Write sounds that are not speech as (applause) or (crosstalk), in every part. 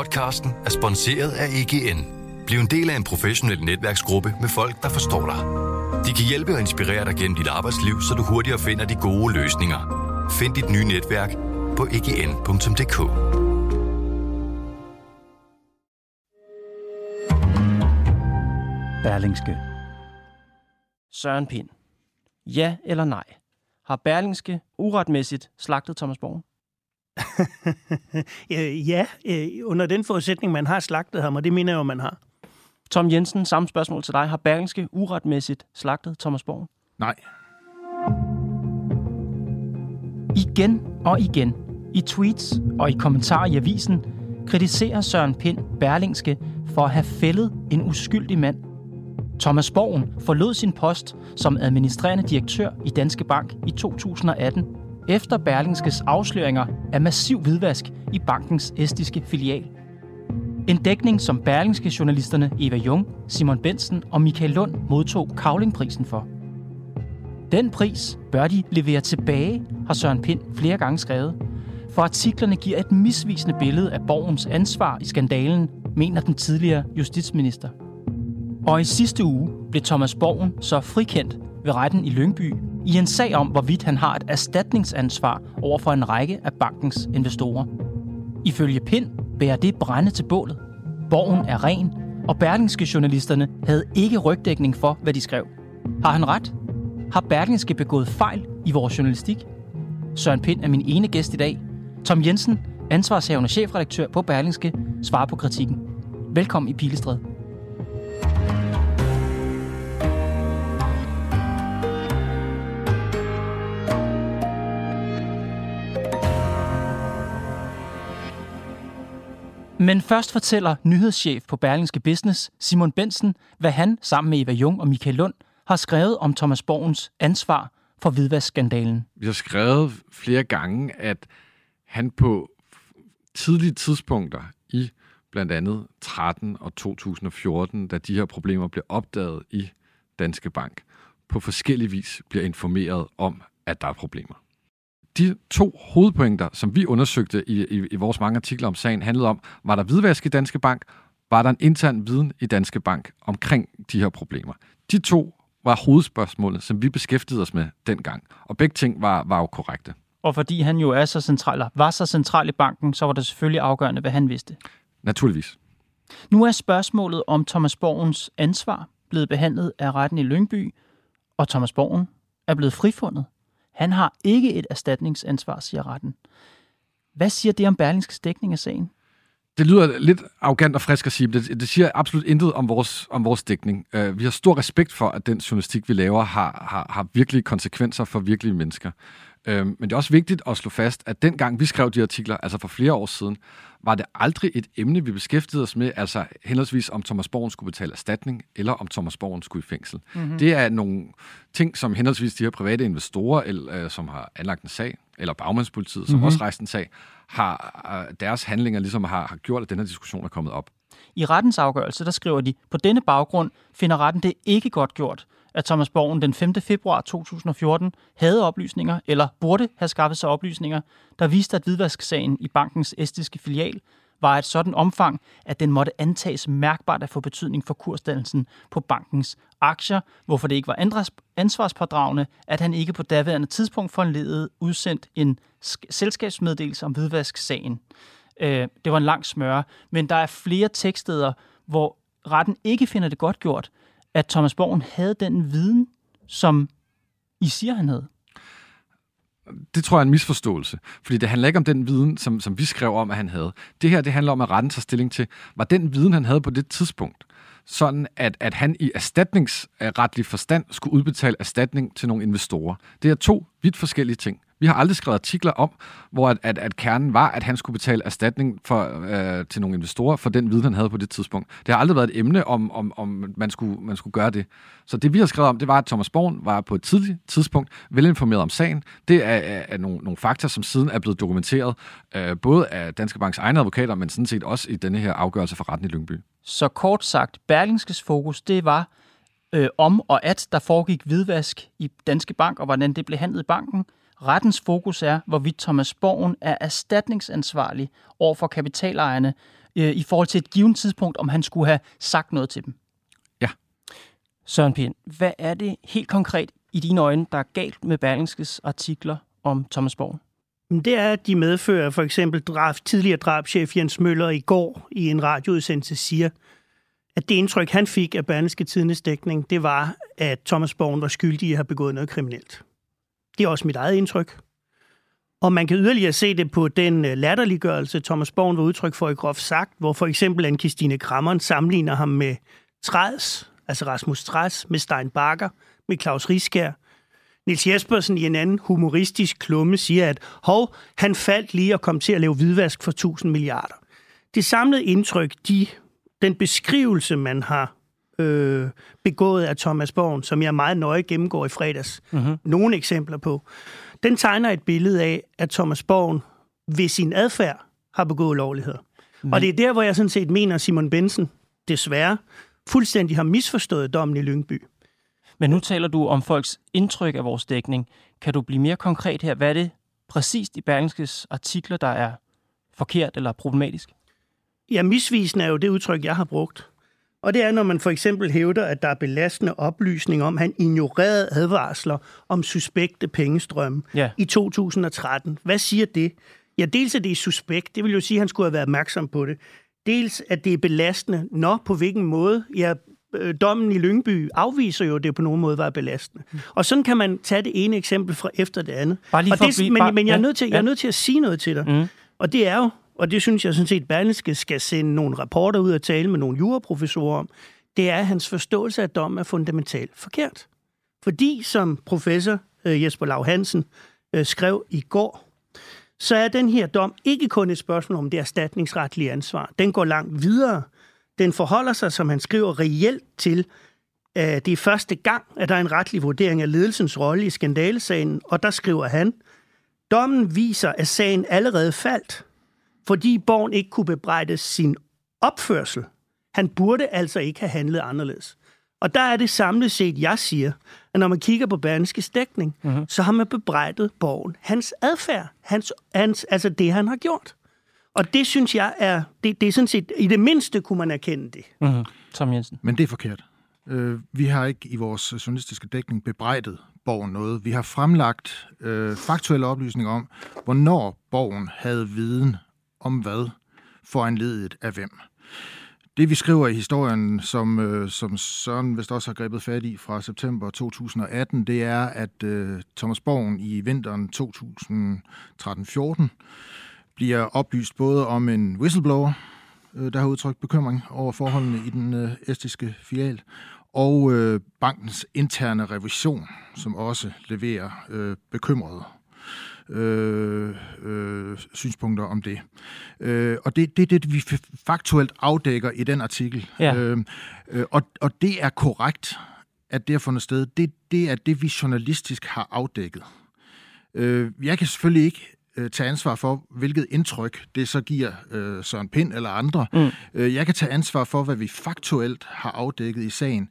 Podcasten er sponsoreret af EGN. Bliv en del af en professionel netværksgruppe med folk, der forstår dig. De kan hjælpe og inspirere dig gennem dit arbejdsliv, så du hurtigere finder de gode løsninger. Find dit nye netværk på egn.dk. Berlingske. Søren Pind. Ja eller nej? Har Berlingske uretmæssigt slagtet Thomas Borg? (laughs) Øh, ja, øh, under den forudsætning, man har slagtet ham, og det mener jeg jo, man har. Tom Jensen, samme spørgsmål til dig. Har Berlingske uretmæssigt slagtet Thomas Borg? Nej. Igen og igen, i tweets og i kommentarer i avisen, kritiserer Søren Pind Berlingske for at have fældet en uskyldig mand. Thomas Borgen forlod sin post som administrerende direktør i Danske Bank i 2018, efter Berlingskes afsløringer af massiv hvidvask i bankens estiske filial. En dækning, som Berlingske journalisterne Eva Jung, Simon Bensen og Michael Lund modtog Kavlingprisen for. Den pris bør de levere tilbage, har Søren Pind flere gange skrevet, for artiklerne giver et misvisende billede af Borgens ansvar i skandalen, mener den tidligere justitsminister. Og i sidste uge blev Thomas Borgen så frikendt ved retten i Lyngby i en sag om, hvorvidt han har et erstatningsansvar over for en række af bankens investorer. Ifølge Pind bærer det brænde til bålet. Borgen er ren, og Berlingske journalisterne havde ikke rygdækning for, hvad de skrev. Har han ret? Har Berlingske begået fejl i vores journalistik? Søren Pind er min ene gæst i dag. Tom Jensen, ansvarshavende chefredaktør på Berlingske, svarer på kritikken. Velkommen i Pilestræd. Men først fortæller nyhedschef på Berlingske Business, Simon Bensen, hvad han sammen med Eva Jung og Michael Lund har skrevet om Thomas Borgens ansvar for hvidvaskskandalen. Vi har skrevet flere gange, at han på tidlige tidspunkter i blandt andet 13 og 2014, da de her problemer blev opdaget i Danske Bank, på forskellig vis bliver informeret om, at der er problemer. De to hovedpointer, som vi undersøgte i, i, i vores mange artikler om sagen, handlede om, var der hvidvask i Danske Bank, var der en intern viden i Danske Bank omkring de her problemer. De to var hovedspørgsmålet, som vi beskæftigede os med dengang. Og begge ting var, var jo korrekte. Og fordi han jo er så central, var så central i banken, så var det selvfølgelig afgørende, hvad han vidste. Naturligvis. Nu er spørgsmålet om Thomas Borgens ansvar blevet behandlet af retten i Lyngby, og Thomas Borgen er blevet frifundet. Han har ikke et erstatningsansvar, siger retten. Hvad siger det om Berlingskes dækning af sagen? Det lyder lidt arrogant og frisk at sige, men det, det siger absolut intet om vores, om vores dækning. Uh, vi har stor respekt for, at den journalistik, vi laver, har, har, har virkelige konsekvenser for virkelige mennesker. Uh, men det er også vigtigt at slå fast, at dengang vi skrev de artikler, altså for flere år siden, var det aldrig et emne, vi beskæftigede os med, altså henholdsvis om Thomas Borgen skulle betale erstatning, eller om Thomas Borgen skulle i fængsel. Mm-hmm. Det er nogle ting, som henholdsvis de her private investorer, eller, uh, som har anlagt en sag, eller bagmandspolitiet, som mm-hmm. også rejste en sag, har uh, deres handlinger ligesom har, har gjort, at den her diskussion er kommet op. I rettens afgørelse, der skriver de, på denne baggrund finder retten det ikke godt gjort, at Thomas Borgen den 5. februar 2014 havde oplysninger, eller burde have skaffet sig oplysninger, der viste, at hvidvasksagen i bankens estiske filial var et sådan omfang, at den måtte antages mærkbart at få betydning for kursdannelsen på bankens aktier, hvorfor det ikke var ansvarspådragende, at han ikke på daværende tidspunkt foranledede udsendt en selskabsmeddelelse om hvidvasksagen. Øh, det var en lang smøre, men der er flere tekststeder, hvor retten ikke finder det godt gjort, at Thomas Borgen havde den viden, som I siger, han havde? Det tror jeg er en misforståelse, fordi det handler ikke om den viden, som, som vi skrev om, at han havde. Det her, det handler om, at retten tager stilling til, var den viden, han havde på det tidspunkt, sådan at, at han i erstatningsretlig forstand skulle udbetale erstatning til nogle investorer. Det er to vidt forskellige ting. Vi har aldrig skrevet artikler om, hvor at, at, at kernen var, at han skulle betale erstatning for, øh, til nogle investorer for den viden, han havde på det tidspunkt. Det har aldrig været et emne, om, om, om man, skulle, man skulle gøre det. Så det, vi har skrevet om, det var, at Thomas Born var på et tidligt tidspunkt velinformeret om sagen. Det er, er, er nogle, nogle fakta, som siden er blevet dokumenteret, øh, både af Danske Banks egne advokater, men sådan set også i denne her afgørelse for retten i Lyngby. Så kort sagt, Berlingskes fokus, det var øh, om og at der foregik hvidvask i Danske Bank, og hvordan det blev handlet i banken – Rettens fokus er, hvorvidt Thomas Borgen er erstatningsansvarlig over for kapitalejerne øh, i forhold til et givet tidspunkt, om han skulle have sagt noget til dem. Ja. Søren Pind, hvad er det helt konkret i dine øjne, der er galt med Berlingskes artikler om Thomas Borgen? Det er, at de medfører for eksempel drab, tidligere drabschef Jens Møller i går i en radioudsendelse siger, at det indtryk, han fik af Berlingske Tidens dækning, det var, at Thomas Borgen var skyldig i at have begået noget kriminelt. Det er også mit eget indtryk. Og man kan yderligere se det på den øh, latterliggørelse, Thomas Born var udtryk for i groft sagt, hvor for eksempel Anne-Christine Krammeren sammenligner ham med Træs, altså Rasmus Træs, med Stein Bakker, med Claus Riskær. Nils Jespersen i en anden humoristisk klumme siger, at hov, han faldt lige og kom til at lave hvidvask for 1000 milliarder. Det samlede indtryk, de, den beskrivelse, man har øh, begået af Thomas Borgen, som jeg meget nøje gennemgår i fredags, mm-hmm. nogle eksempler på, den tegner et billede af, at Thomas Borgen ved sin adfærd har begået lovligheder. Mm. Og det er der, hvor jeg sådan set mener, at Simon Bensen desværre fuldstændig har misforstået dommen i Lyngby. Men nu taler du om folks indtryk af vores dækning. Kan du blive mere konkret her? Hvad er det præcist i Berlingskes artikler, der er forkert eller problematisk? Ja, misvisende er jo det udtryk, jeg har brugt. Og det er, når man for eksempel hævder, at der er belastende oplysning om, at han ignorerede advarsler om suspekte pengestrømme Ja. i 2013. Hvad siger det? Ja, dels at det er suspekt. Det vil jo sige, at han skulle have været opmærksom på det. Dels at det er belastende. Nå, på hvilken måde? Ja, øh, dommen i Lyngby afviser jo, at det på nogen måde var belastende. Og sådan kan man tage det ene eksempel fra efter det andet. Bare lige og for det, at blive- men, bare- men jeg er ja, nødt til, jeg er ja. nødt til at sige noget til dig. Mm. Og det er jo, og det synes jeg sådan set, Berlingske skal sende nogle rapporter ud og tale med nogle juraprofessorer om, det er, at hans forståelse af dommen er fundamentalt forkert. Fordi, som professor øh, Jesper Lav Hansen øh, skrev i går, så er den her dom ikke kun et spørgsmål om det erstatningsretlige ansvar. Den går langt videre. Den forholder sig, som han skriver, reelt til, at det er første gang, at der er en retlig vurdering af ledelsens rolle i skandalesagen, og der skriver han, dommen viser, at sagen allerede faldt, fordi Born ikke kunne bebrejde sin opførsel. Han burde altså ikke have handlet anderledes. Og der er det samlet set, jeg siger, at når man kigger på Berlingskes dækning, mm-hmm. så har man bebrejdet Borgen hans adfærd, hans, hans, altså det, han har gjort. Og det synes jeg er, det, det er sådan set, i det mindste kunne man erkende det. Mm-hmm. Tom Jensen. Men det er forkert. Øh, vi har ikke i vores journalistiske dækning bebrejdet borgen noget. Vi har fremlagt øh, faktuelle oplysninger om, hvornår borgen havde viden om hvad foranledet af hvem. Det vi skriver i historien, som, øh, som Søren vist også har grebet fat i fra september 2018, det er, at øh, Thomas Borgen i vinteren 2013-14 bliver oplyst både om en whistleblower, øh, der har udtrykt bekymring over forholdene i den øh, estiske filial, og øh, bankens interne revision, som også leverer øh, bekymrede øh, øh, synspunkter om det. Øh, og det, det er det, vi f- faktuelt afdækker i den artikel. Ja. Øh, øh, og, og det er korrekt, at det har fundet sted. Det, det er det, vi journalistisk har afdækket. Øh, jeg kan selvfølgelig ikke øh, tage ansvar for, hvilket indtryk det så giver øh, Søren Pind eller andre. Mm. Øh, jeg kan tage ansvar for, hvad vi faktuelt har afdækket i sagen.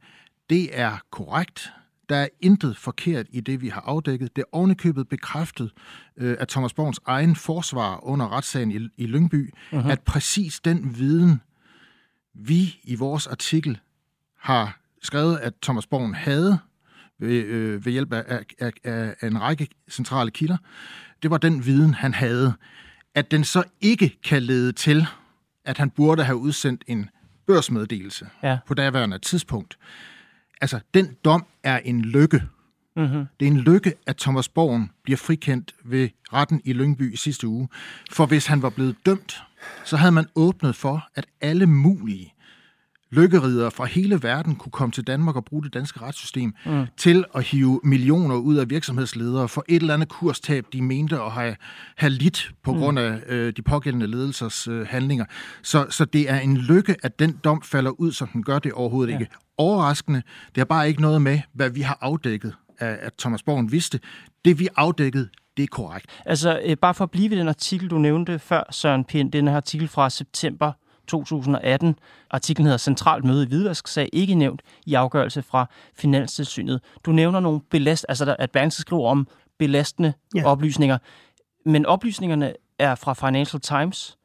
Det er korrekt. Der er intet forkert i det, vi har afdækket. Det er ovenikøbet bekræftet øh, af Thomas Borgens egen forsvar under retssagen i, i Lyngby, mm-hmm. at præcis den viden, vi i vores artikel har skrevet, at Thomas Borgen havde ved, øh, ved hjælp af, af, af, af en række centrale kilder, det var den viden, han havde. At den så ikke kan lede til, at han burde have udsendt en børsmeddelelse Ja. på daværende tidspunkt. Altså, den dom er en lykke. Mm-hmm. Det er en lykke, at Thomas Borgen bliver frikendt ved retten i Lyngby i sidste uge. For hvis han var blevet dømt, så havde man åbnet for, at alle mulige lykkeridere fra hele verden kunne komme til Danmark og bruge det danske retssystem mm. til at hive millioner ud af virksomhedsledere for et eller andet kurstab, de mente at have, have lidt på mm. grund af øh, de pågældende ledelsers øh, handlinger. Så, så det er en lykke, at den dom falder ud, som den gør det overhovedet ja. ikke. Overraskende, det har bare ikke noget med, hvad vi har afdækket, at, at Thomas Borgen vidste. Det vi afdækkede, det er korrekt. Altså, øh, bare for at blive ved den artikel, du nævnte før, Søren Pind, den her artikel fra september 2018. Artiklen hedder Centralt møde i hvidvasksag, ikke nævnt i afgørelse fra Finanstilsynet. Du nævner nogle belast, altså at Berlingske skriver om belastende Ja. oplysninger. Men oplysningerne er fra Financial Times,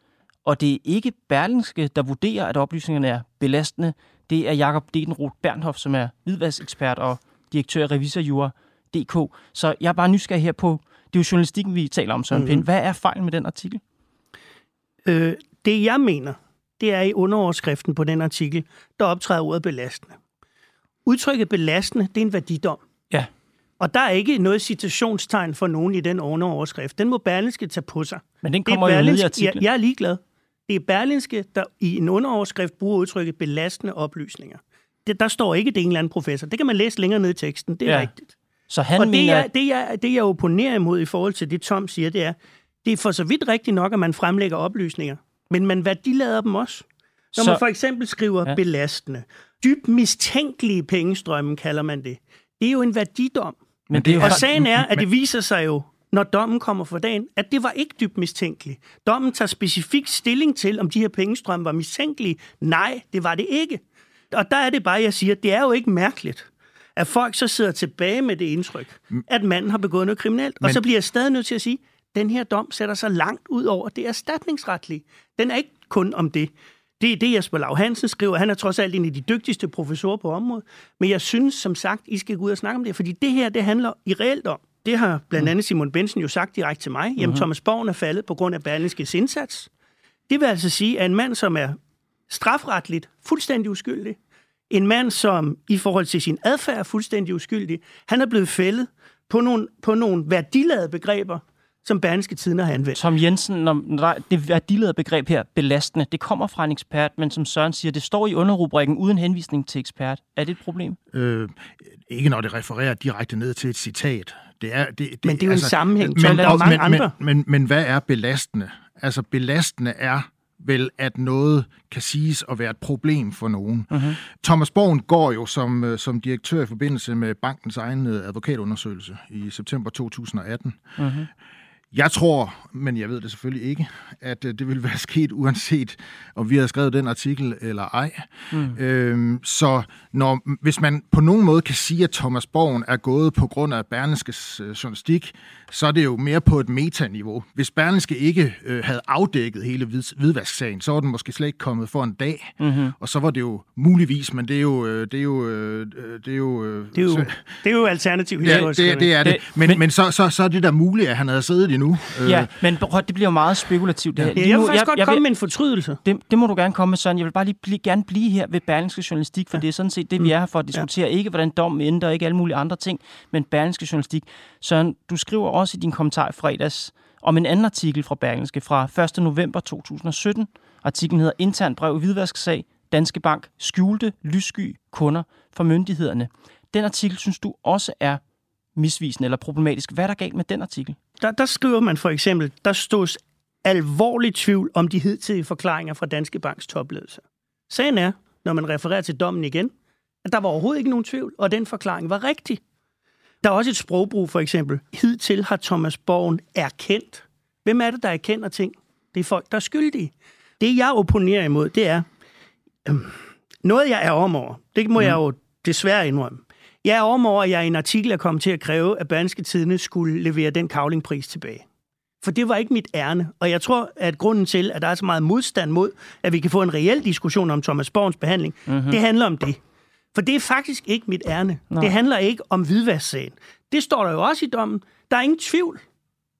og det er ikke Berlingske, der vurderer, at oplysningerne er belastende. Det er Jakob Dedenroth Bernhoff, som er hvidvassekspert og direktør af Revisorjura.dk. Så jeg er bare nysgerrig her på, det er jo journalistikken, vi taler om, Søren mm-hmm. Pind. Hvad er fejlen med den artikel? Øh, det jeg mener, det er i underoverskriften på den artikel, der optræder ordet belastende. Udtrykket belastende, det er en værdidom. Ja. Og der er ikke noget citationstegn for nogen i den underoverskrift. Den må Berlinske tage på sig. Men den er kommer jo ned i artiklen. Jeg, jeg er ligeglad. Det er Berlinske, der i en underoverskrift bruger udtrykket belastende oplysninger. Det, der står ikke, det er en eller anden professor. Det kan man læse længere ned i teksten. Det er ja. rigtigt. Så han Og det mener, jeg, det, jeg, det, jeg opponerer imod i forhold til det, Tom siger, det er, det er for så vidt rigtigt nok, at man fremlægger oplysninger, men man værdilader dem også. Når Så- man for eksempel skriver Ja. belastende. Dybt mistænkelige pengestrømme kalder man det. Det er jo en værdidom. men det er jo Og sagen er, at det viser sig jo, når dommen kommer for dagen, at det var ikke dybt mistænkeligt. Dommen tager specifikt stilling til, om de her pengestrømme var mistænkelige. Nej, det var det ikke. Og der er det bare, jeg siger, det er jo ikke mærkeligt, at folk så sidder tilbage med det indtryk, at manden har begået noget kriminelt. Og Men- så bliver jeg stadig nødt til at sige, den her dom sætter sig langt ud over det erstatningsretlige. Den er ikke kun om det. Det er det, Jesper Lav Hansen skriver. Han er trods alt en af de dygtigste professorer på området. Men jeg synes, som sagt, I skal gå ud og snakke om det, fordi det her, det handler i reelt om. Det har blandt andet Simon Bensen jo sagt direkte til mig. Jamen, Thomas Borgen er faldet på grund af Berlingskes indsats. Det vil altså sige, at en mand, som er strafretligt fuldstændig uskyldig, en mand, som i forhold til sin adfærd er fuldstændig uskyldig, han er blevet fældet på nogle, på nogle værdiladede begreber, som Berlingske Tiden har anvendt. Tom Jensen, når når der, det værdilede begreb her, belastende, det kommer fra en ekspert, men som Søren siger, det står i underrubrikken uden henvisning til ekspert. Er det et problem? Øh, ikke når det refererer direkte ned til et citat. Det er, det, det, Men det er jo en sammenhæng, Men, er og- mange men, andre. Men, men, men hvad er belastende? Altså belastende er vel, at noget kan siges at være et problem for nogen. Uh-huh. Thomas Borgen går jo som, øh, som direktør i forbindelse med bankens egen øh, advokatundersøgelse i september 2018. Mhm. Jeg tror, men jeg ved det selvfølgelig ikke, at øh, det ville være sket uanset, om vi havde skrevet den artikel eller ej. Mm. Øhm, så når, hvis man på nogen måde kan sige, at Thomas Borgen er gået på grund af Berlingskes øh, journalistik, så er det jo mere på et metaniveau. Hvis Berlingske ikke øh, havde afdækket hele hvid, hvidvasksagen, så var den måske slet ikke kommet for en dag. Mm-hmm. Og så var det jo muligvis, men det er jo... Øh, det er jo, øh, det er jo, øh, Det er jo, så- det er jo alternativ Ja, det, det er det. Men, men- men, men så, så, så er det da muligt, at han havde siddet endnu. Øh, Ja, men prøv, det bliver jo meget spekulativt. Det her. Ja, jeg nu- vil faktisk godt jeg komme vil- med en fortrydelse. det, det må du gerne komme med, Søren. Jeg vil bare lige blive, gerne blive her ved Berlingske Journalistik, for ja. det er sådan set det, vi er her for at diskutere. Ja. Ikke hvordan dommen endte, og ikke alle mulige andre ting, men Berlingske Journalistik. Søren, du skriver også i din kommentar i fredags om en anden artikel fra Berlingske fra 1. november 2017. Artiklen hedder Intern brev i hvidvasksag. Danske Bank skjulte lyssky kunder for myndighederne. Den artikel synes du også er misvisende eller problematisk. Hvad er der galt med den artikel? Der, der skriver man for eksempel, der stod alvorlig tvivl om de hidtidige forklaringer fra Danske Banks topledelse. Sagen er, når man refererer til dommen igen, at der var overhovedet ikke nogen tvivl, og den forklaring var rigtig. Der er også et sprogbrug, for eksempel. Hidtil har Thomas Borgen erkendt. Hvem er det, der erkender ting? Det er folk, der er skyldige. Det, jeg opponerer imod, det er øhm, noget, jeg er om over. Det må mm. jeg jo desværre indrømme. Jeg er om over, at jeg i en artikel er kommet til at kræve, at Berlingske Tidene skulle levere den kavlingpris tilbage. For det var ikke mit ærne. Og jeg tror, at grunden til, at der er så meget modstand mod, at vi kan få en reel diskussion om Thomas Borgens behandling, mm-hmm. det handler om det. For det er faktisk ikke mit ærne. Nej. Det handler ikke om hvidvasksagen. Det står der jo også i dommen. Der er ingen tvivl.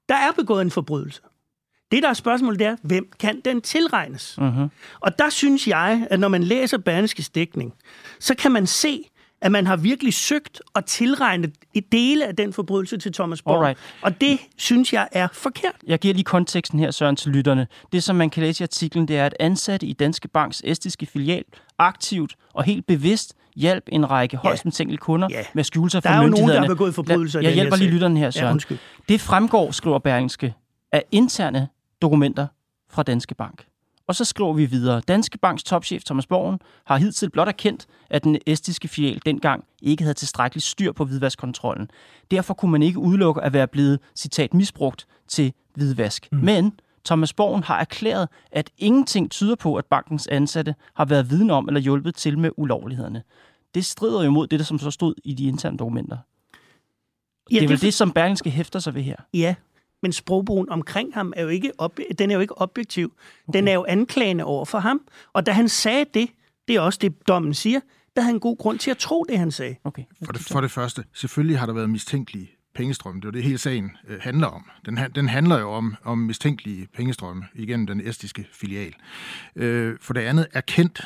Der er begået en forbrydelse. Det, der er spørgsmålet, det er, hvem kan den tilregnes? Mhm. Og der synes jeg, at når man læser Berlingskes dækning, så kan man se, at man har virkelig søgt at tilregne et dele af den forbrydelse til Thomas Borg. Alright. Og det synes jeg er forkert. Jeg giver lige konteksten her, Søren, til lytterne. Det, som man kan læse i artiklen, det er, at ansatte i Danske Banks estiske filial aktivt og helt bevidst hjalp en række højst mistænkelige kunder Ja. med at skjule sig Der er jo nogen, der myndighederne. har begået forbrydelser Jeg her hjælper lige sag. lytterne her, Ja, Søren. undskyld. det fremgår, skriver Berlingske, af interne dokumenter fra Danske Bank. Og så skriver vi videre. Danske Banks topchef Thomas Borgen har hidtil blot erkendt, at den estiske filial dengang ikke havde tilstrækkeligt styr på hvidvaskkontrollen. Derfor kunne man ikke udelukke at være blevet, citat, misbrugt til hvidvask. Mm. Men Thomas Borgen har erklæret, at ingenting tyder på, at bankens ansatte har været viden om eller hjulpet til med ulovlighederne. Det strider jo imod det, der som så stod i de interne dokumenter. det er det vel er for- det, som Berlingske hæfter sig ved her. Ja, men sprogbrugen omkring ham er jo ikke, ob- den er jo ikke objektiv. Den er jo anklagende over for ham. Og da han sagde det, det er også det, dommen siger, der havde han god grund til at tro det, han sagde. Okay. For det, for det første, selvfølgelig har der været mistænkelige pengestrømme. Det er jo det, hele sagen øh, handler om. Den, den handler jo om, om mistænkelige pengestrømme igennem den estiske filial. Øh, for det andet, erkendt.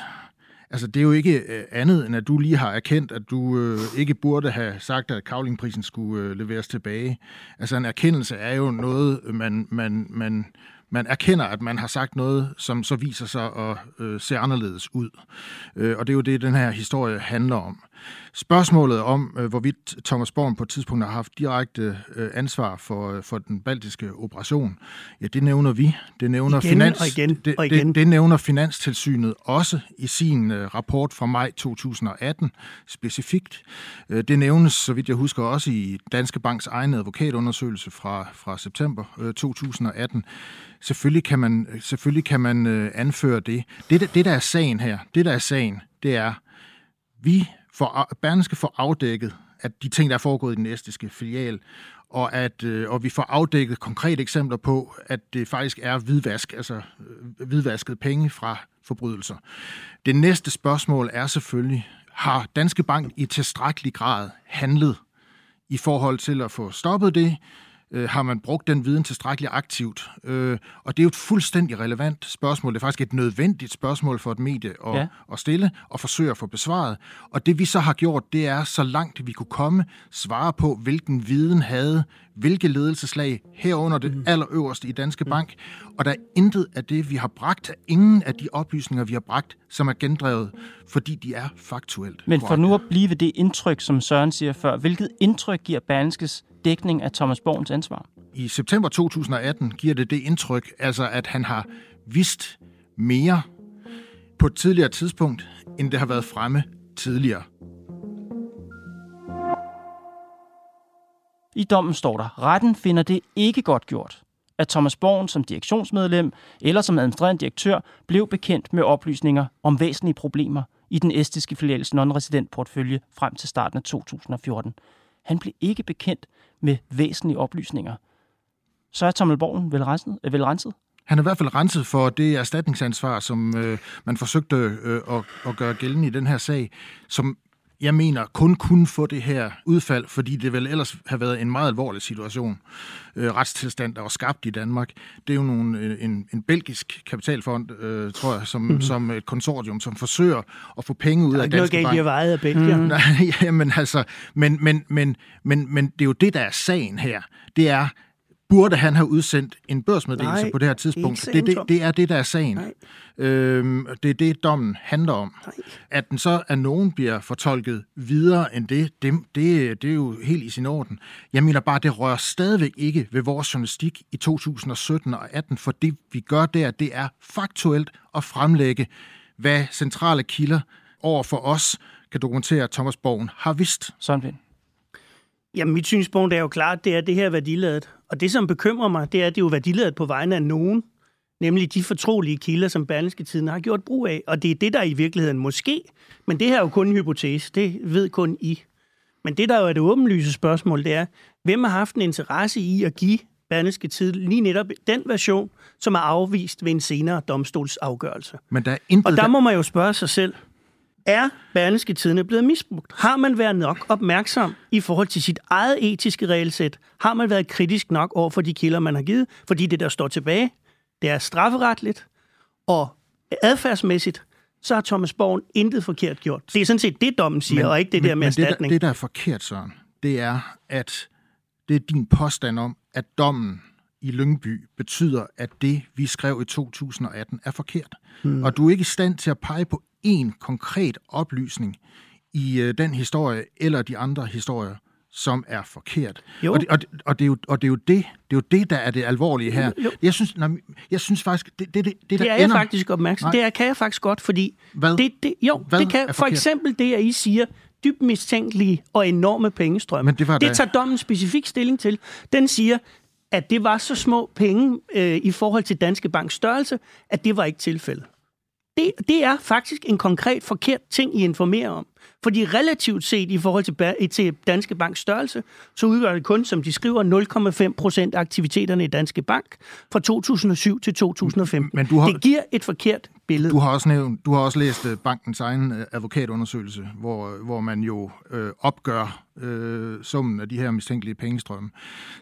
Altså, det er jo ikke øh, andet, end at du lige har erkendt, at du øh, ikke burde have sagt, at kavlingprisen skulle øh, leveres tilbage. Altså, en erkendelse er jo noget, man, man, man, man erkender, at man har sagt noget, som så viser sig at øh, se anderledes ud. Øh, og det er jo det, den her historie handler om. Spørgsmålet om, øh, hvorvidt Thomas Born på et tidspunkt har haft direkte øh, ansvar for, øh, for den baltiske operation, ja, det nævner vi. Det nævner, Igen finans, og igen det, og igen. Det, det nævner Finanstilsynet også i sin øh, rapport fra maj 2018 specifikt. Øh, det nævnes, så vidt jeg husker, også i Danske Banks egen advokatundersøgelse fra, fra september øh, 2018. Selvfølgelig kan man, selvfølgelig kan man øh, anføre det. Det, det, der er sagen her, det, der er sagen, det er, vi får, Berlingske får afdækket, at de ting, der er foregået i den estiske filial, og, at, øh, og vi får afdækket konkrete eksempler på, at det faktisk er hvidvask, altså øh, hvidvasket penge fra forbrydelser. Det næste spørgsmål er selvfølgelig, har Danske Bank i tilstrækkelig grad handlet i forhold til at få stoppet det? Øh, har man brugt den viden tilstrækkeligt aktivt? Øh, og det er jo et fuldstændig relevant spørgsmål. Det er faktisk et nødvendigt spørgsmål for et medie at, Ja. at stille og forsøge at få besvaret. Og det vi så har gjort, det er så langt vi kunne komme, svare på, hvilken viden havde hvilke ledelseslag herunder det allerøverste i Danske Bank. Og der er intet af det, vi har bragt, ingen af de oplysninger, vi har bragt, som er gendrevet, fordi de er faktuelt Men for korrekte. nu at blive ved det indtryk, som Søren siger før, hvilket indtryk giver Berlingskes dækning af Thomas Borgens ansvar? I september 2018 giver det det indtryk, altså at han har vidst mere på et tidligere tidspunkt, end det har været fremme tidligere. I dommen står der, retten finder det ikke godt gjort, at Thomas Borgen som direktionsmedlem eller som administrerende direktør blev bekendt med oplysninger om væsentlige problemer i den estiske filials non-resident portefølje frem til starten af 2014. Han blev ikke bekendt med væsentlige oplysninger. Så er Thomas Borgen vel renset? øh, Vel renset? Han er i hvert fald renset for det erstatningsansvar, som øh, man forsøgte øh, at, at gøre gældende i den her sag, som jeg mener kun kunne få det her udfald, fordi det vel ellers har været en meget alvorlig situation, øh, retstilstand, der var skabt i Danmark. Det er jo nogle, øh, en, en belgisk kapitalfond, øh, tror jeg, som, mm-hmm. som et konsortium, som forsøger at få penge ud Der er af ikke noget Danske galt Bank. i at veje af Belgier. Mm. (laughs) Nej, jamen altså, men, men, men, men, men det er jo det, der er sagen her. Det er, burde han have udsendt en børsmeddelelse Nej, på det her er tidspunkt? Det, det, det er det, der er sagen. Nej. Øhm, det er det, dommen handler om. Nej. At den så af nogen bliver fortolket videre end det, det, det, det er jo helt i sin orden. Jeg mener bare, det rører stadigvæk ikke ved vores journalistik i 2017 og 18, for det vi gør der, det er faktuelt at fremlægge, hvad centrale kilder over for os kan dokumentere, at Thomas Borgen har vidst. Pind. Jamen, mit synspunkt er jo klart, det er det her er værdiladet. Og det, som bekymrer mig, det er, at det er jo værdiladet på vegne af nogen, nemlig de fortrolige kilder, som Berlingske Tiden har gjort brug af. Og det er det, der i virkeligheden måske, men det her er jo kun en hypotese, det ved kun I. Men det, der jo er det åbenlyse spørgsmål, det er, hvem har haft en interesse i at give Berlingske Tid lige netop den version, som er afvist ved en senere domstolsafgørelse. Men der er intet, Og der må man jo spørge sig selv, er Berlingske Tidene blevet misbrugt? Har man været nok opmærksom i forhold til sit eget etiske regelsæt? Har man været kritisk nok over for de kilder, man har givet? Fordi det, der står tilbage, det er strafferetligt, og adfærdsmæssigt, så har Thomas Borgen intet forkert gjort. Det er sådan set det, dommen siger, men, og ikke det der med men det, der, erstatning. det, der er forkert, Søren, det er, at det er din påstand om, at dommen i Lyngby betyder, at det, vi skrev i 2018, er forkert. Hmm. Og du er ikke i stand til at pege på én konkret oplysning i øh, den historie eller de andre historier, som er forkert. Jo. Og, det, og, det, og, det er jo, og det er jo det, det er jo det, der er det alvorlige her. Jo. Jeg synes, nej, jeg synes faktisk, det, det, det, det, Det der er jeg ender, faktisk opmærksom. Nej. Det er, kan jeg faktisk godt, fordi Hvad? det, det, jo, Hvad det kan er for eksempel det, at I siger, dybt mistænkelige og enorme pengestrømme. Men det var det da- tager dommen specifik stilling til. Den siger, at det var så små penge øh, i forhold til Danske Banks størrelse, at det var ikke tilfældet. Det, det er faktisk en konkret forkert ting, I informerer om. Fordi relativt set i forhold til, til Danske Banks størrelse, så udgør det kun, som de skriver, 0,5 procent af aktiviteterne i Danske Bank fra 2007 til 2015. Men du har, det giver et forkert billede. Du har også, nævnt, du har også læst øh, bankens egen øh, advokatundersøgelse, hvor, hvor man jo øh, opgør øh, summen af de her mistænkelige pengestrømme.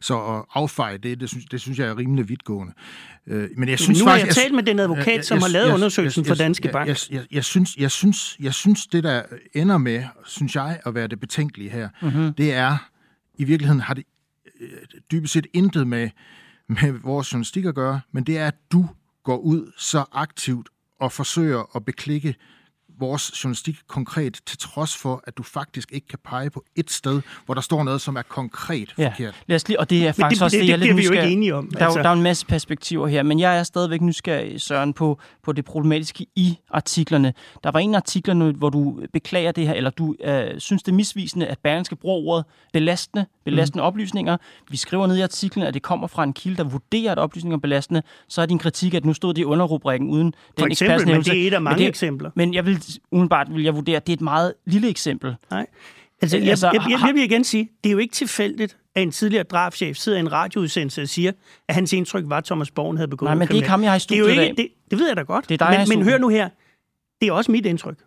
Så at affeje det, det synes, det synes jeg er rimelig vidtgående. Øh, men jeg synes nu faktisk, har jeg talt med den advokat, jeg, som jeg, har lavet jeg, undersøgelsen jeg, jeg, for Danske Bank. Jeg, jeg, jeg, synes, jeg, synes, jeg synes, det der ender med, synes jeg, at være det betænkelige her, mm-hmm. det er, i virkeligheden har det øh, dybest set intet med, med vores journalistik at gøre, men det er, at du går ud så aktivt og forsøger at beklikke vores journalistik konkret, til trods for, at du faktisk ikke kan pege på et sted, hvor der står noget, som er konkret ja. forkert. Lad os lige, og det er faktisk det, også det, det, jeg det, det er vi jo ikke enige om. Der, altså. der er en masse perspektiver her, men jeg er stadigvæk nysgerrig, Søren, på, på det problematiske i artiklerne. Der var en af artiklerne, hvor du beklager det her, eller du øh, synes, det er misvisende, at Berlingske bruger ordet belastende, belastende mm. oplysninger. Vi skriver ned i artiklen, at det kommer fra en kilde, der vurderer, at oplysninger er belastende. Så er din kritik, at nu stod det i underrubrikken uden For den eksempel, men det er et af mange men det, eksempler. Men jeg vil umiddelbart vil jeg vurdere, det er et meget lille eksempel. Nej. Altså, jeg, altså, jeg, jeg, jeg vil igen sige, det er jo ikke tilfældigt, at en tidligere drabschef sidder i en radioudsendelse og siger, at hans indtryk var, at Thomas Borgen havde begået Nej, men det er ikke ham, jeg har i studiet det er jo ikke, det, det ved jeg da godt. Det er dig, men, men hør nu her, det er også mit indtryk.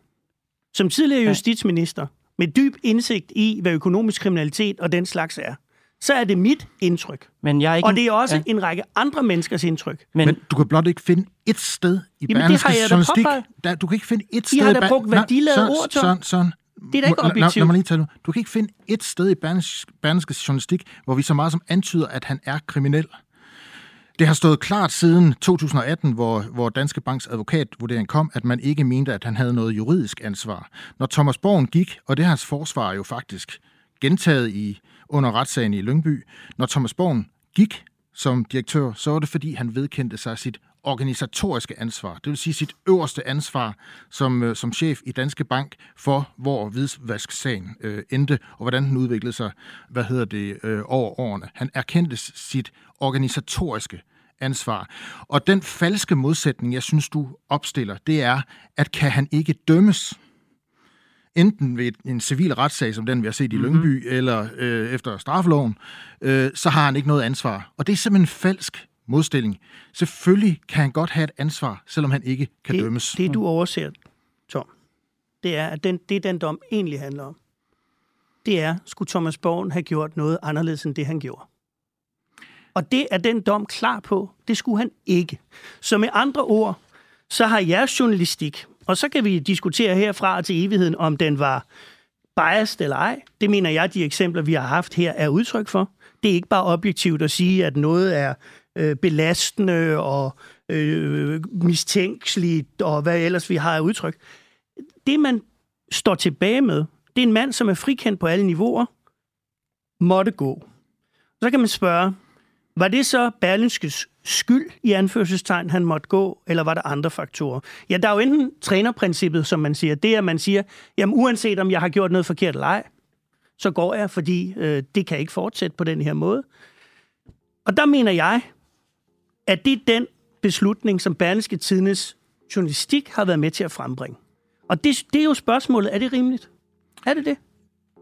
Som tidligere justitsminister, med dyb indsigt i, hvad økonomisk kriminalitet og den slags er, så er det mit indtryk. Men jeg er ikke og det er også ja. en række andre menneskers indtryk. Men, men du kan blot ikke finde et sted i Berlingske journalistik. Der, du kan ikke finde et sted... I har da brugt værdiladet ord, Tom. Sådan, sådan. Det er da ikke objektivt. Lad, lad mig lige tale Du kan ikke finde et sted i Berlingske journalistik, hvor vi så meget som antyder, at han er kriminel. Det har stået klart siden 2018, hvor, hvor Danske Banks advokatvurdering kom, at man ikke mente, at han havde noget juridisk ansvar. Når Thomas Borgen gik, og det har hans forsvar jo faktisk gentaget i under retssagen i Lyngby. Når Thomas Born gik som direktør, så var det fordi, han vedkendte sig sit organisatoriske ansvar. Det vil sige sit øverste ansvar som, øh, som chef i Danske Bank for, hvor hvidvasksagen øh, endte, og hvordan den udviklede sig, hvad hedder det, øh, over årene. Han erkendte sit organisatoriske ansvar. Og den falske modsætning, jeg synes, du opstiller, det er, at kan han ikke dømmes, enten ved en civil retssag, som den vi har set i mm-hmm. Lyngby, eller øh, efter straffeloven, øh, så har han ikke noget ansvar. Og det er simpelthen en falsk modstilling. Selvfølgelig kan han godt have et ansvar, selvom han ikke kan det, dømmes. Det, du overser, Tom, det er, at den, det, den dom egentlig handler om, det er, skulle Thomas Borgen have gjort noget anderledes end det, han gjorde? Og det er den dom klar på. Det skulle han ikke. Så med andre ord, så har jeres journalistik, og så kan vi diskutere herfra til evigheden, om den var biased eller ej. Det mener jeg, de eksempler, vi har haft her, er udtryk for. Det er ikke bare objektivt at sige, at noget er øh, belastende og øh, mistænkeligt, og hvad ellers vi har af udtryk. Det, man står tilbage med, det er en mand, som er frikendt på alle niveauer, måtte gå. Så kan man spørge, var det så Berlinskes skyld i anførselstegn, han måtte gå, eller var der andre faktorer? Ja, der er jo enten trænerprincippet, som man siger. Det er, at man siger, jamen uanset om jeg har gjort noget forkert eller ej, så går jeg, fordi øh, det kan ikke fortsætte på den her måde. Og der mener jeg, at det er den beslutning, som Berlingske Tidens journalistik har været med til at frembringe. Og det, det er jo spørgsmålet, er det rimeligt? Er det det?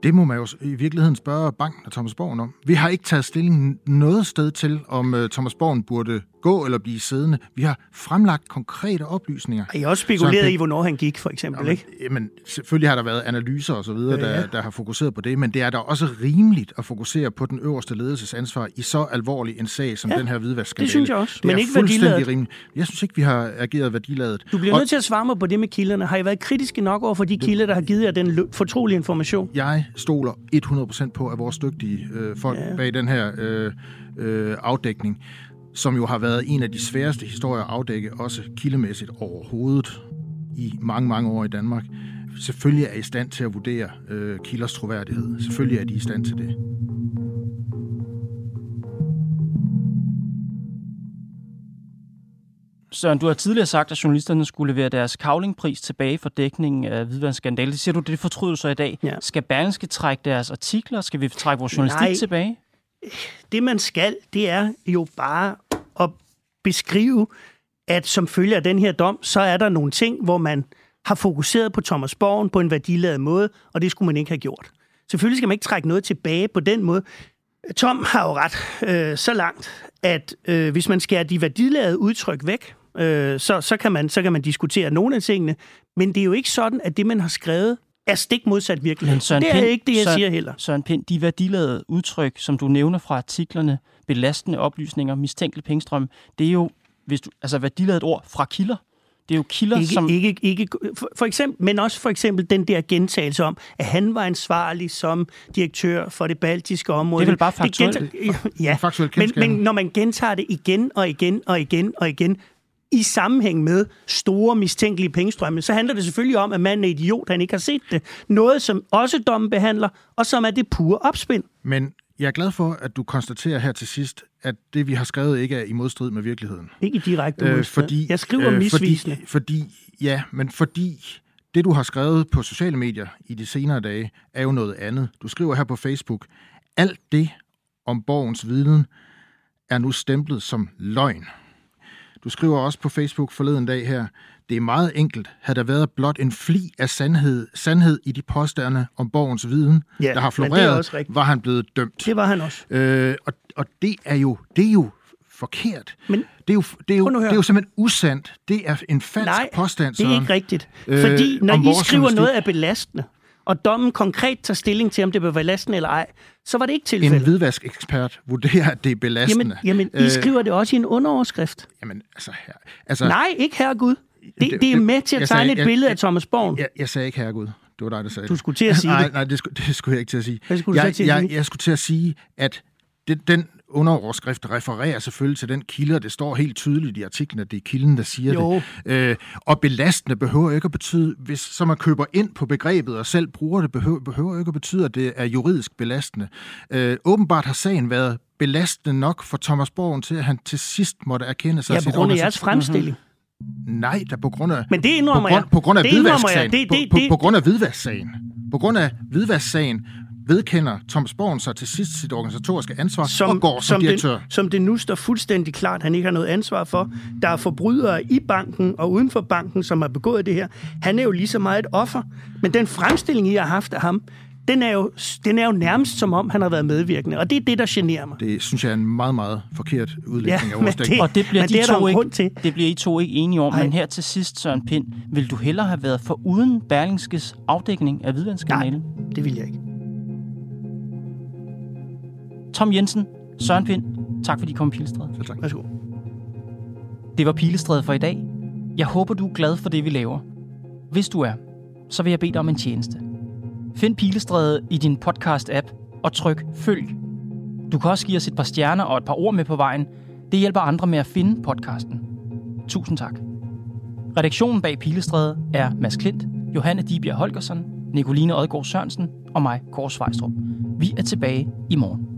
Det må man jo i virkeligheden spørge banken og Thomas Borgen om. Vi har ikke taget stilling noget sted til, om uh, Thomas Borgen burde gå eller blive siddende. Vi har fremlagt konkrete oplysninger. Har I også spekuleret i, hvornår han gik, for eksempel, jamen, ikke? Jamen, selvfølgelig har der været analyser og så videre, ja, ja. Der, der har fokuseret på det, men det er da også rimeligt at fokusere på den øverste ledelsesansvar i så alvorlig en sag som ja, den her hvidvaskskandale. det synes jeg også, det men ikke værdiladet. Rimeligt. Jeg synes ikke, vi har ageret værdiladet. Du bliver og, nødt til at svare mig på det med kilderne. Har I været kritiske nok over for de kilder, der har givet jer den fortrolige information? Jeg stoler 100% på, at vores dygtige øh, folk ja. bag den her øh, øh, afdækning som jo har været en af de sværeste historier at afdække, også kildemæssigt overhovedet i mange, mange år i Danmark, selvfølgelig er i stand til at vurdere øh, kilders troværdighed. Selvfølgelig er de i stand til det. Søren, du har tidligere sagt, at journalisterne skulle levere deres kavlingpris tilbage for dækningen af hvidvandsskandale. Det siger du, det fortryder så i dag. Ja. Skal Berlingske trække deres artikler? Skal vi trække vores journalistik Nej. tilbage? Det man skal, det er jo bare at beskrive, at som følge af den her dom, så er der nogle ting, hvor man har fokuseret på Thomas Borgen på en værdiladet måde, og det skulle man ikke have gjort. Selvfølgelig skal man ikke trække noget tilbage på den måde. Tom har jo ret øh, så langt, at øh, hvis man skærer de værdiladede udtryk væk, øh, så, så, kan man, så kan man diskutere nogle af tingene, men det er jo ikke sådan, at det, man har skrevet, er stik modsat virkeligheden. Søren det er Pind, ikke det, jeg Søren, siger heller. Søren Pind, de værdiladede udtryk, som du nævner fra artiklerne, belastende oplysninger, mistænkelig pengestrøm, det er jo hvis du, altså værdiladet ord fra kilder. Det er jo kilder, ikke, som... Ikke, ikke, for, for eksempel, men også for eksempel den der gentagelse om, at han var ansvarlig som direktør for det baltiske område. Det er vel bare faktuelt? Gentager, ja, faktuelt men, men når man gentager det igen og igen og igen og igen, i sammenhæng med store mistænkelige pengestrømme, så handler det selvfølgelig om, at manden er idiot, han ikke har set det. Noget, som også dommen behandler, og som er det pure opspind. Men jeg er glad for, at du konstaterer her til sidst, at det, vi har skrevet, ikke er i modstrid med virkeligheden. Ikke direkte øh, fordi, Jeg skriver øh, misvisende. Fordi, fordi, ja, men fordi det, du har skrevet på sociale medier i de senere dage, er jo noget andet. Du skriver her på Facebook, alt det om borgens viden er nu stemplet som løgn. Du skriver også på Facebook forleden dag her, det er meget enkelt. Havde der været blot en fli af sandhed, sandhed i de påstande om borgens viden, ja, der har floreret, var han blevet dømt. Det var han også. Øh, og, og det er jo det er jo forkert. Men, det, er jo, det, er jo, det er jo simpelthen usandt. Det er en falsk Nej, påstand. det er ikke rigtigt. Fordi øh, når I skriver noget af belastende, og dommen konkret tager stilling til, om det være belastende eller ej, så var det ikke tilfældet. En hvidvaskekspert vurderer, at det er belastende. Jamen, jamen I skriver det også i en underoverskrift. Jamen, altså... Her, altså Nej, ikke her Gud. Det, det, det er med til at tegne sagde, et billede jeg, af Thomas Born. Jeg, jeg sagde ikke herregud. Det var dig, der sagde Du skulle til at sige (laughs) nej, det. Nej, det skulle, det skulle jeg ikke til at sige. Hvad skulle jeg, du til at jeg, sige? Jeg skulle til at sige, at det, den underoverskrift refererer selvfølgelig til den kilde, og det står helt tydeligt i artiklen, at det er kilden, der siger jo. det. Øh, og belastende behøver ikke at betyde, hvis så man køber ind på begrebet og selv bruger det, behøver, behøver ikke at betyde, at det er juridisk belastende. Øh, åbenbart har sagen været belastende nok for Thomas Borgen til, at han til sidst måtte erkende sig ja, på grund af jeres fremstilling. Nej, der på grund af... Men det indrømmer på grund, jeg. På grund af hvidvasksagen. På grund af hvidvasksagen. På grund af hvidvasksagen vedkender Thomas Borgen sig til sidst sit organisatoriske ansvar som, og går som, som direktør. Den, som det nu står fuldstændig klart, at han ikke har noget ansvar for. Der er forbrydere i banken og uden for banken, som har begået det her. Han er jo lige så meget et offer. Men den fremstilling, I har haft af ham, den er, jo, den er jo nærmest som om, han har været medvirkende. Og det er det, der generer mig. Det synes jeg er en meget, meget forkert udlægning ja, af det, Og det bliver, de det to ikke, til. det bliver I to ikke enige om. Ej. Men her til sidst, Søren Pind, vil du hellere have været for uden Berlingskes afdækning af hvidvandskanalen? Nej, det vil jeg ikke. Tom Jensen, Søren Pind, tak fordi I kom i Pilestræde. Selv tak. Værsgo. Det var Pilestræde for i dag. Jeg håber, du er glad for det, vi laver. Hvis du er, så vil jeg bede dig om en tjeneste. Find Pilestræde i din podcast-app og tryk følg. Du kan også give os et par stjerner og et par ord med på vejen. Det hjælper andre med at finde podcasten. Tusind tak. Redaktionen bag Pilestræde er Mads Klint, Johanne Dibjerg Holgersen, Nicoline Odgaard Sørensen og mig, Kåre Svejstrup. Vi er tilbage i morgen.